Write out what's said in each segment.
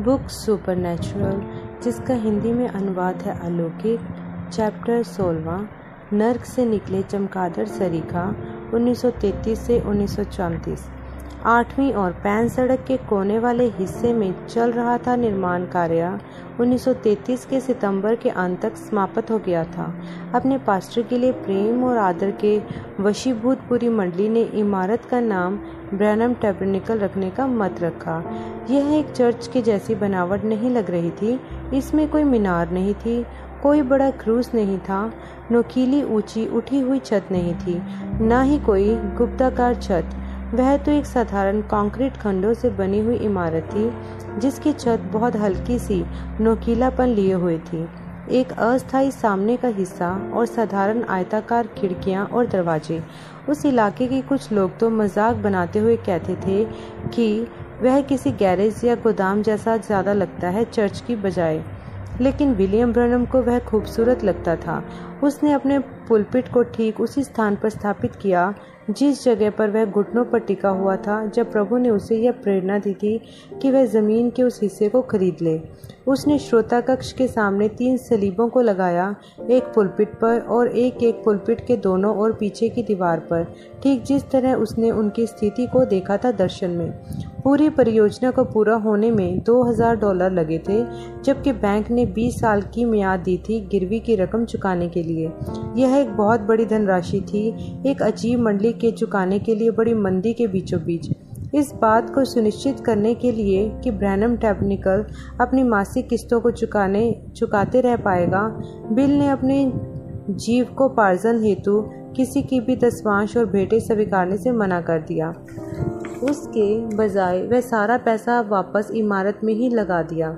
Book super जिसका हिंदी में अनुवाद है अलौकिक, चैप्टर सोलवा, नर्क से निकले चमकादड़ सरीखा 1933 से 1934 आठवीं और पैन सड़क के कोने वाले हिस्से में चल रहा था निर्माण कार्य 1933 के सितंबर के अंत तक समाप्त हो गया था। अपने पास्टर के लिए प्रेम और आदर के वशीभूत पूरी मंडली ने इमारत का नाम ब्रैनम टेबरनिकल रखने का मत रखा। यह एक चर्च के जैसी बनावट नहीं लग रही थी। इसमें कोई मीनार नहीं थी, कोई बड़ा क्रूस नहीं था, नोकीली ऊँची उठी हुई छत नहीं थी, ना ही कोई गुप्ताकार छत। वह तो एक साधारण कंक्रीट खंडों से बनी हुई इमारत थी, जिसकी छत बहुत हल्की सी, नोकीलापन लिए हुए थी। एक अस्थायी सामने का हिस्सा और साधारण आयताकार खिड़कियाँ और दरवाजे। उस इलाके के कुछ लोग तो मज़ाक बनाते हुए कहते थे कि वह किसी गैरेज या गोदाम जैसा ज़्यादा लगता है चर्च की बजाय। लेकिन विलियम ब्रनम को वह खूबसूरत लगता था। उसने अपने पुलपिट को ठीक उसी स्थान पर स्थापित किया जिस जगह पर वह घुटनों पर टिका हुआ था, जब प्रभु ने उसे यह प्रेरणा दी थी कि वह ज़मीन के उस हिस्से को खरीद ले। उसने श्रोता कक्ष के सामने तीन सलीबों को लगाया, एक पुलपिट पर और एक एक पुलपिट के दोनों और पीछे की दीवार पर, ठीक जिस तरह उसने उनकी स्थिति को देखा था दर्शन में। पूरी परियोजना को पूरा होने में 2000 डॉलर लगे थे, जबकि बैंक ने 20 साल की मियाद दी थी गिरवी की रकम चुकाने के लिए। यह एक बहुत बड़ी धनराशि थी, एक अजीब मंडली के चुकाने के लिए बड़ी मंदी के बीचों बीच इस बात को सुनिश्चित करने के लिए कि ब्रैनम टेक्निकल अपनी मासिक किस्तों को चुकाने, चुकाते रह पाएगा। बिल ने अपने जीव को पार्जन हेतु किसी की भी दसवांश और भेंटे स्वीकारने से मना कर दिया। उसके बजाय वह सारा पैसा वापस इमारत में ही लगा दिया।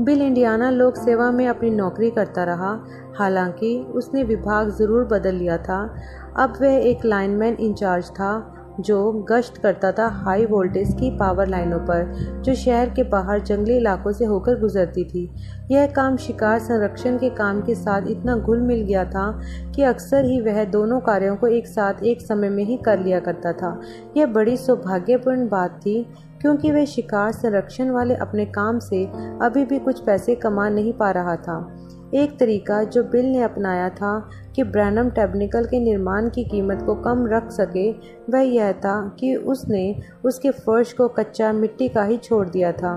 बिल इंडियाना लोक सेवा में अपनी नौकरी करता रहा। हालाँकि उसने विभाग ज़रूर बदल लिया था। अब वह एक लाइनमैन इंचार्ज था। जो गश्त करता था हाई वोल्टेज की पावर लाइनों पर, जो शहर के बाहर जंगली इलाकों से होकर गुजरती थी। यह काम शिकार संरक्षण के काम के साथ इतना घुल मिल गया था कि अक्सर ही वह दोनों कार्यों को एक साथ एक समय में ही कर लिया करता था। यह बड़ी सौभाग्यपूर्ण बात थी, क्योंकि वह शिकार संरक्षण वाले अपने काम से अभी भी कुछ पैसे कमा नहीं पा रहा था। एक तरीका जो बिल ने अपनाया था कि ब्रैनम टेबनिकल के निर्माण की कीमत को कम रख सके, वह यह था कि उसने उसके फर्श को कच्चा मिट्टी का ही छोड़ दिया था।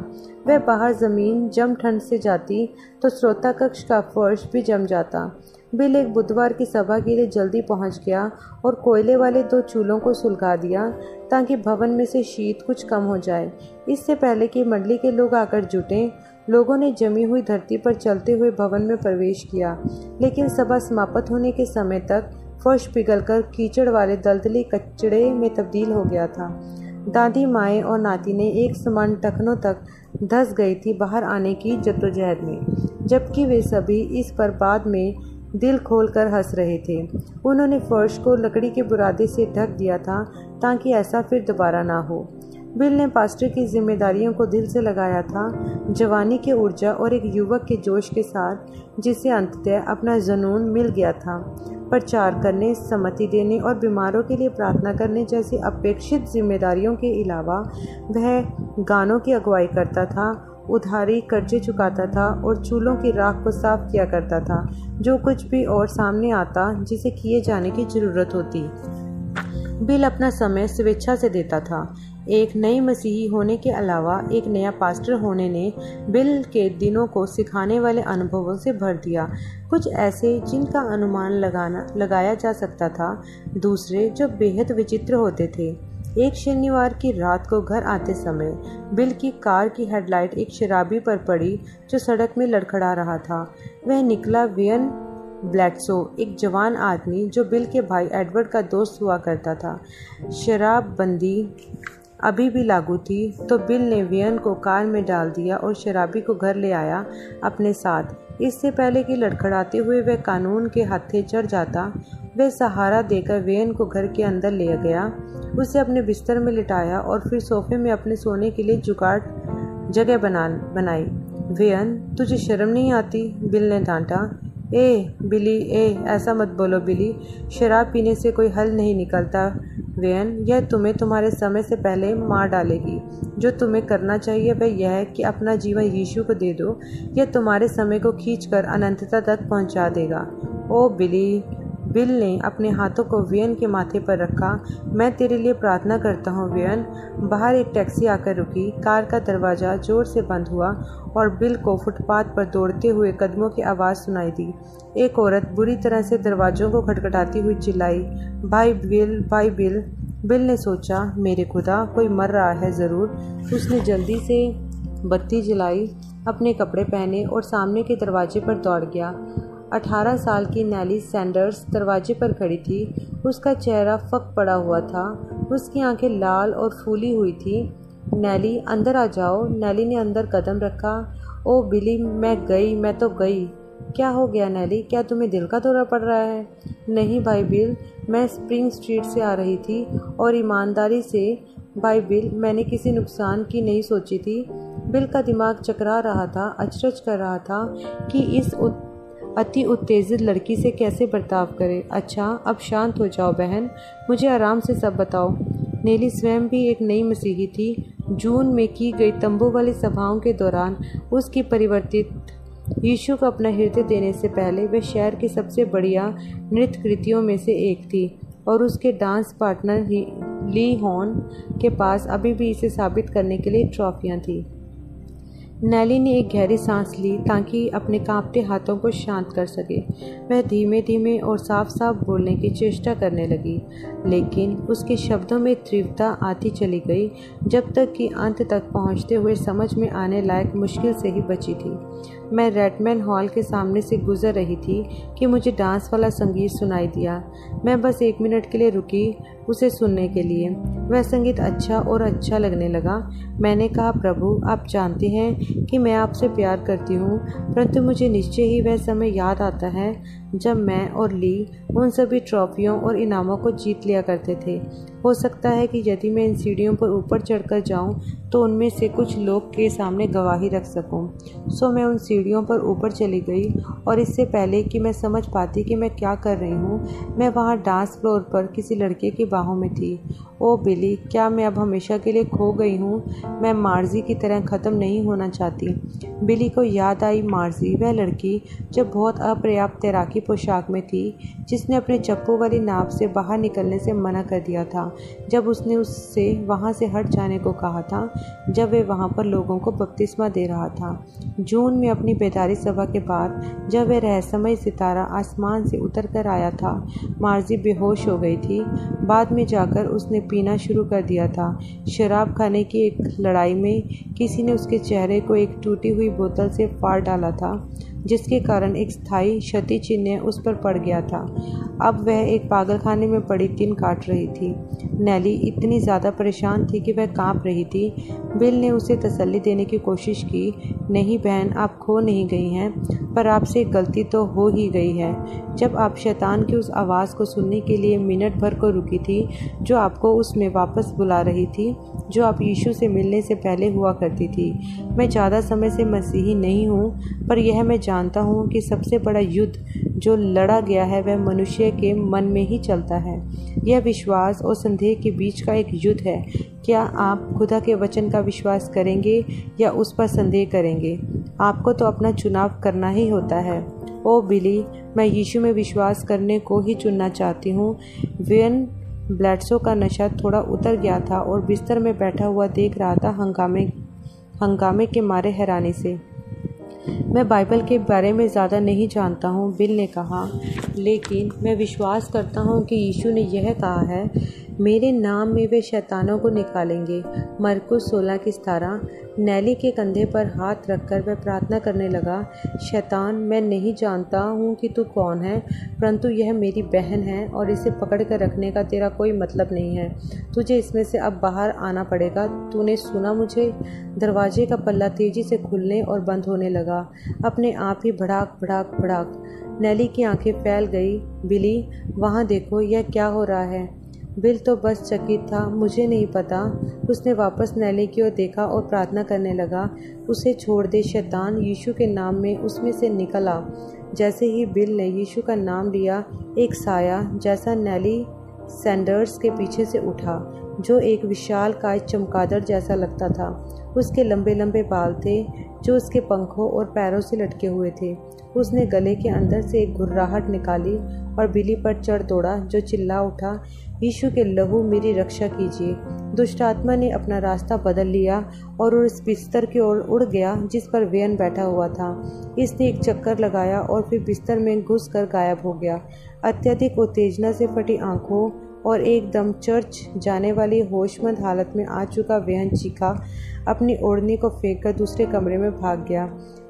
वह बाहर ज़मीन जम ठंड से जाती तो श्रोता कक्ष का फर्श भी जम जाता। बिल एक बुधवार की सभा के लिए जल्दी पहुँच गया और कोयले वाले दो चूल्हों को सुलगा दिया ताकि भवन में से शीत कुछ कम हो जाए। इससे पहले कि मंडली के लोग आकर जुटें लोगों ने जमी हुई धरती पर चलते हुए भवन में प्रवेश किया, लेकिन सभा समाप्त होने के समय तक फर्श पिघलकर कीचड़ वाले दलदली कचड़े में तब्दील हो गया था। दादी माए और नाती ने एक समान टखनों तक धस गई थी बाहर आने की जद्दोजहद में, जबकि वे सभी इस पर बाद में दिल खोलकर हंस रहे थे। उन्होंने फर्श को लकड़ी के बुरादे से ढक दिया था ताकि ऐसा फिर दोबारा ना हो। बिल ने पास्टर की जिम्मेदारियों को दिल से लगाया था, जवानी की ऊर्जा और एक युवक के जोश के साथ, जिसे अंततः अपना जुनून मिल गया था। प्रचार करने, सम्मति देने और बीमारों के लिए प्रार्थना करने जैसी अपेक्षित जिम्मेदारियों के अलावा, वह गानों की अगुवाई करता था, उधारी कर्जे चुकाता था और चूल्हों की राख को साफ़ किया करता था, जो कुछ भी और सामने आता, जिसे किए जाने की ज़रूरत होती। बिल अपना समय स्वेच्छा से देता था। एक नई मसीही होने के अलावा एक नया पास्टर होने ने बिल के दिनों को सिखाने वाले अनुभवों से भर दिया। कुछ ऐसे जिनका अनुमान लगाना, लगाया जा सकता था, दूसरे जो बेहद विचित्र होते थे। एक शनिवार की रात को घर आते समय बिल की कार की हेडलाइट एक शराबी पर पड़ी जो सड़क में लड़खड़ा रहा था। वह निकला वियन ब्लैडसो एक जवान आदमी जो बिल के भाई एडवर्ड का दोस्त हुआ करता था। शराबबंदी अभी भी लागू थी तो बिल ने वियन को कार में डाल दिया और शराबी को घर ले आया अपने साथ। इससे पहले कि लड़खड़ाते हुए वह कानून के हथे चढ़ जाता, वह सहारा देकर वेयन को घर के अंदर ले गया। उसे अपने बिस्तर में लिटाया और फिर सोफे में अपने सोने के लिए जुगाड़ जगह बना, बनाई। वेन तुझे शर्म नहीं आती? बिल ने डांटा। ए, बिली, ए, ऐसा मत बोलो बिली। शराब पीने से कोई हल नहीं निकलता। वेयन यह तुम्हें तुम्हारे समय से पहले मार डालेगी। जो तुम्हें करना चाहिए वह यह है कि अपना जीवन यीशु को दे दो। यह तुम्हारे समय को खींचकर अनंतता तक पहुँचा देगा। ओ बिली। बिल ने अपने हाथों को वियन के माथे पर रखा। मैं तेरे लिए प्रार्थना करता हूँ वियन बाहर एक टैक्सी आकर रुकी। कार का दरवाज़ा ज़ोर से बंद हुआ और बिल को फुटपाथ पर दौड़ते हुए कदमों की आवाज़ सुनाई दी। एक औरत बुरी तरह से दरवाज़ों को खटखटाती हुई चिल्लाई, भाई बिल भाई बिल। बिल ने सोचा, मेरे खुदा, कोई मर रहा है ज़रूर। उसने जल्दी से बत्ती जलाई, अपने कपड़े पहने और सामने के दरवाजे पर दौड़ गया। अठारह साल की नैली सैंडर्स दरवाजे पर खड़ी थी। उसका चेहरा फक पड़ा हुआ था। उसकी आँखें लाल और फूली हुई थी। नैली, अंदर आ जाओ। नैली ने अंदर कदम रखा। ओ बिली, मैं गई, मैं तो गई। क्या हो गया नैली? क्या तुम्हें दिल का दौरा पड़ रहा है? नहीं भाई बिल, मैं स्प्रिंग स्ट्रीट से आ रही थी और ईमानदारी से, भाई बिल, मैंने किसी नुकसान की नहीं सोची थी। बिल का दिमाग चकरा रहा था, अचरज कर रहा था कि इस. अति उत्तेजित लड़की से कैसे बर्ताव करे? अच्छा अब शांत हो जाओ बहन। मुझे आराम से सब बताओ। नेली स्वयं भी एक नई मसीही थी। जून में की गई तंबू वाली सभाओं के दौरान उसकी परिवर्तित यीशु को अपना हृदय देने से पहले वह शहर की सबसे बढ़िया नृत्य कृतियों में से एक थी और उसके डांस पार्टनर ली हॉर्न के पास अभी भी इसे साबित करने के लिए ट्रॉफियाँ थीं। नैली ने एक गहरी सांस ली ताकि अपने कांपते हाथों को शांत कर सके। वह धीमे धीमे और साफ़ साफ़ बोलने की चेष्टा करने लगी, लेकिन उसके शब्दों में तीव्रता आती चली गई, जब तक कि अंत तक पहुँचते हुए समझ में आने लायक मुश्किल से ही बची थी। मैं रेडमैन हॉल के सामने से गुजर रही थी कि मुझे डांस वाला संगीत सुनाई दिया। मैं बस एक मिनट के लिए रुकी उसे सुनने के लिए। वह संगीत अच्छा और अच्छा लगने लगा। मैंने कहा, प्रभु, आप जानते हैं कि मैं आपसे प्यार करती हूँ, परंतु मुझे निश्चय ही वह समय याद आता है जब मैं और ली उन सभी ट्रॉफियों और इनामों को जीत लिया करते थे। हो सकता है कि यदि मैं इन सीढ़ियों पर ऊपर चढ़कर जाऊँ तो उनमें से कुछ लोग के सामने गवाही रख सकूँ। सो मैं उन सीढ़ियों पर ऊपर चली गई और इससे पहले कि मैं समझ पाती कि मैं क्या कर रही हूँ, मैं वहाँ डांस फ्लोर पर किसी लड़के की बाहों में थी। ओ बिली, क्या मैं अब हमेशा के लिए खो गई हूँ? मैं मार्जी की तरह ख़त्म नहीं होना चाहती। बिली को याद आई मार्जी, वह लड़की जो बहुत अपर्याप्त तैराकी पोशाक में थी, जिसने अपने चप्पू वाली नाव से बाहर निकलने से मना कर दिया था। जब उसने उससे वहाँ से हट जाने को कहा था, जब वे वहाँ पर लोगों को बपतिस्मा दे रहा था। जून में अपनी बेदारी सभा के बाद, जब वह रहस्यमय सितारा आसमान से उतर कर आया था, मार्जी बेहोश हो गई थी। बाद में जाकर उसने पीना शुरू कर दिया था। शराब खाने की एक लड़ाई में किसी ने उसके चेहरे को एक टूटी हुई बोतल से फाड़ डाला था। जिसके कारण एक स्थायी क्षति चिन्ह उस पर पड़ गया था। अब वह एक पागलखाने में पड़ी दिन काट रही थी। नैली इतनी ज़्यादा परेशान थी कि वह काँप रही थी। बिल ने उसे तसल्ली देने की कोशिश की, नहीं बहन, आप खो नहीं गई हैं, पर आपसे गलती तो हो ही गई है। जब आप शैतान की उस आवाज़ को सुनने के लिए मिनट भर को रुकी थी, जो आपको उसमें वापस बुला रही थी, जो आप यीशु से मिलने से पहले हुआ करती थी, मैं ज़्यादा समय से मसीही नहीं हूँ, पर यह मैं जानता हूँ कि सबसे बड़ा युद्ध जो लड़ा गया है वह मनुष्य के मन में ही चलता है। यह विश्वास और संदेह के बीच का एक युद्ध है। क्या आप खुदा के वचन का विश्वास करेंगे या उस पर संदेह करेंगे? आपको तो अपना चुनाव करना ही होता है। ओ बिली, मैं यीशु में विश्वास करने को ही चुनना चाहती हूँ। वेन ब्लैडसो का नशा थोड़ा उतर गया था और बिस्तर में बैठा हुआ देख रहा था हंगामे हंगामे के मारे हैरानी से। मैं बाइबल के बारे में ज़्यादा नहीं जानता हूँ, बिल ने कहा। लेकिन मैं विश्वास करता हूँ कि यीशु ने यह कहा है मेरे नाम में वे शैतानों को निकालेंगे। मरकुस सोलह की सतारह। नैली के कंधे पर हाथ रखकर वह प्रार्थना करने लगा, शैतान, मैं नहीं जानता हूँ कि तू कौन है, परंतु यह मेरी बहन है और इसे पकड़ कर रखने का तेरा कोई मतलब नहीं है। तुझे इसमें से अब बाहर आना पड़ेगा। तूने सुना मुझे? दरवाजे का पल्ला तेज़ी से खुलने और बंद होने लगा। अपने आप ही भड़ाक भड़ाक भड़ाक। नैली की आँखें फैल गई। बिली, वहाँ देखो, यह क्या हो रहा है? बिल तो बस चकित था, मुझे नहीं पता। उसने वापस नैली की ओर देखा और प्रार्थना करने लगा, उसे छोड़ दे शैतान, यीशु के नाम में उसमें से निकल जैसे ही बिल ने यीशु का नाम लिया, एक साया जैसा नैली सैंडर्स के पीछे से उठा, जो एक विशाल काय चमकादड़ जैसा लगता था। उसके लंबे लंबे बाल थे, जो उसके पंखों और पैरों से लटके हुए थे। उसने गले के अंदर से एक घुर्राहट निकाली और बिली पर चढ़ दौड़ा, जो चिल्ला उठा यीशु के लहू मेरी रक्षा कीजिए। दुष्ट आत्मा ने अपना रास्ता बदल लिया और उस बिस्तर की ओर उड़ गया जिस पर वेयन बैठा हुआ था। इसने एक चक्कर लगाया और फिर बिस्तर में घुस कर गायब हो गया। अत्यधिक उत्तेजना से फटी आँखों और एकदम चर्च जाने वाली होशमंद हालत में आ चुका वेहन चीखा। अपनी ओढ़नी को फेंक कर दूसरे कमरे में भाग गया।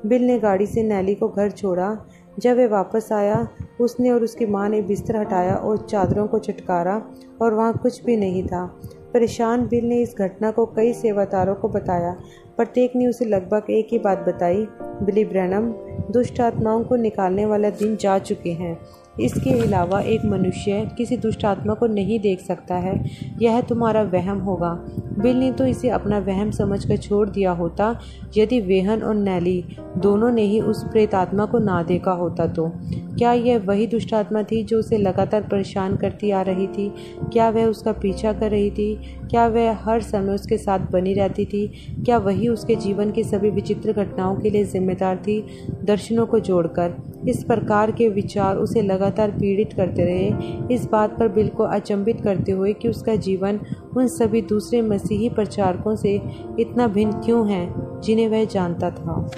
बिल ने गाड़ी से नैली को घर छोड़ा। जब वह वापस आया, उसने और उसकी माँ ने बिस्तर हटाया और चादरों को छटकारा और वहाँ कुछ भी नहीं था। परेशान बिल ने इस घटना को कई सेवादारों को बताया। प्रत्येक ने उसे लगभग एक ही बात बताई बिली ब्रैनम दुष्ट आत्माओं को निकालने वाला दिन जा चुके हैं। इसके अलावा एक मनुष्य किसी दुष्ट आत्मा को नहीं देख सकता है। यह तुम्हारा वहम होगा। बिल ने तो इसे अपना वहम समझ कर छोड़ दिया होता। यदि वेहन और नैली दोनों ने ही उस प्रेत आत्मा को ना देखा होता तो। क्या यह वही दुष्ट आत्मा थी जो उसे लगातार परेशान करती आ रही थी? क्या वह उसका पीछा कर रही थी? क्या वह हर समय उसके साथ बनी रहती थी? क्या वही उसके जीवन की सभी विचित्र घटनाओं के लिए जिम्मेदार थी? दर्शनों को जोड़कर। इस प्रकार के विचार उसे लगातार पीड़ित करते रहे। इस बात पर बिल को अचंभित करते हुए कि उसका जीवन उन सभी दूसरे मसीही प्रचारकों से इतना भिन्न क्यों है, जिन्हें वह जानता था।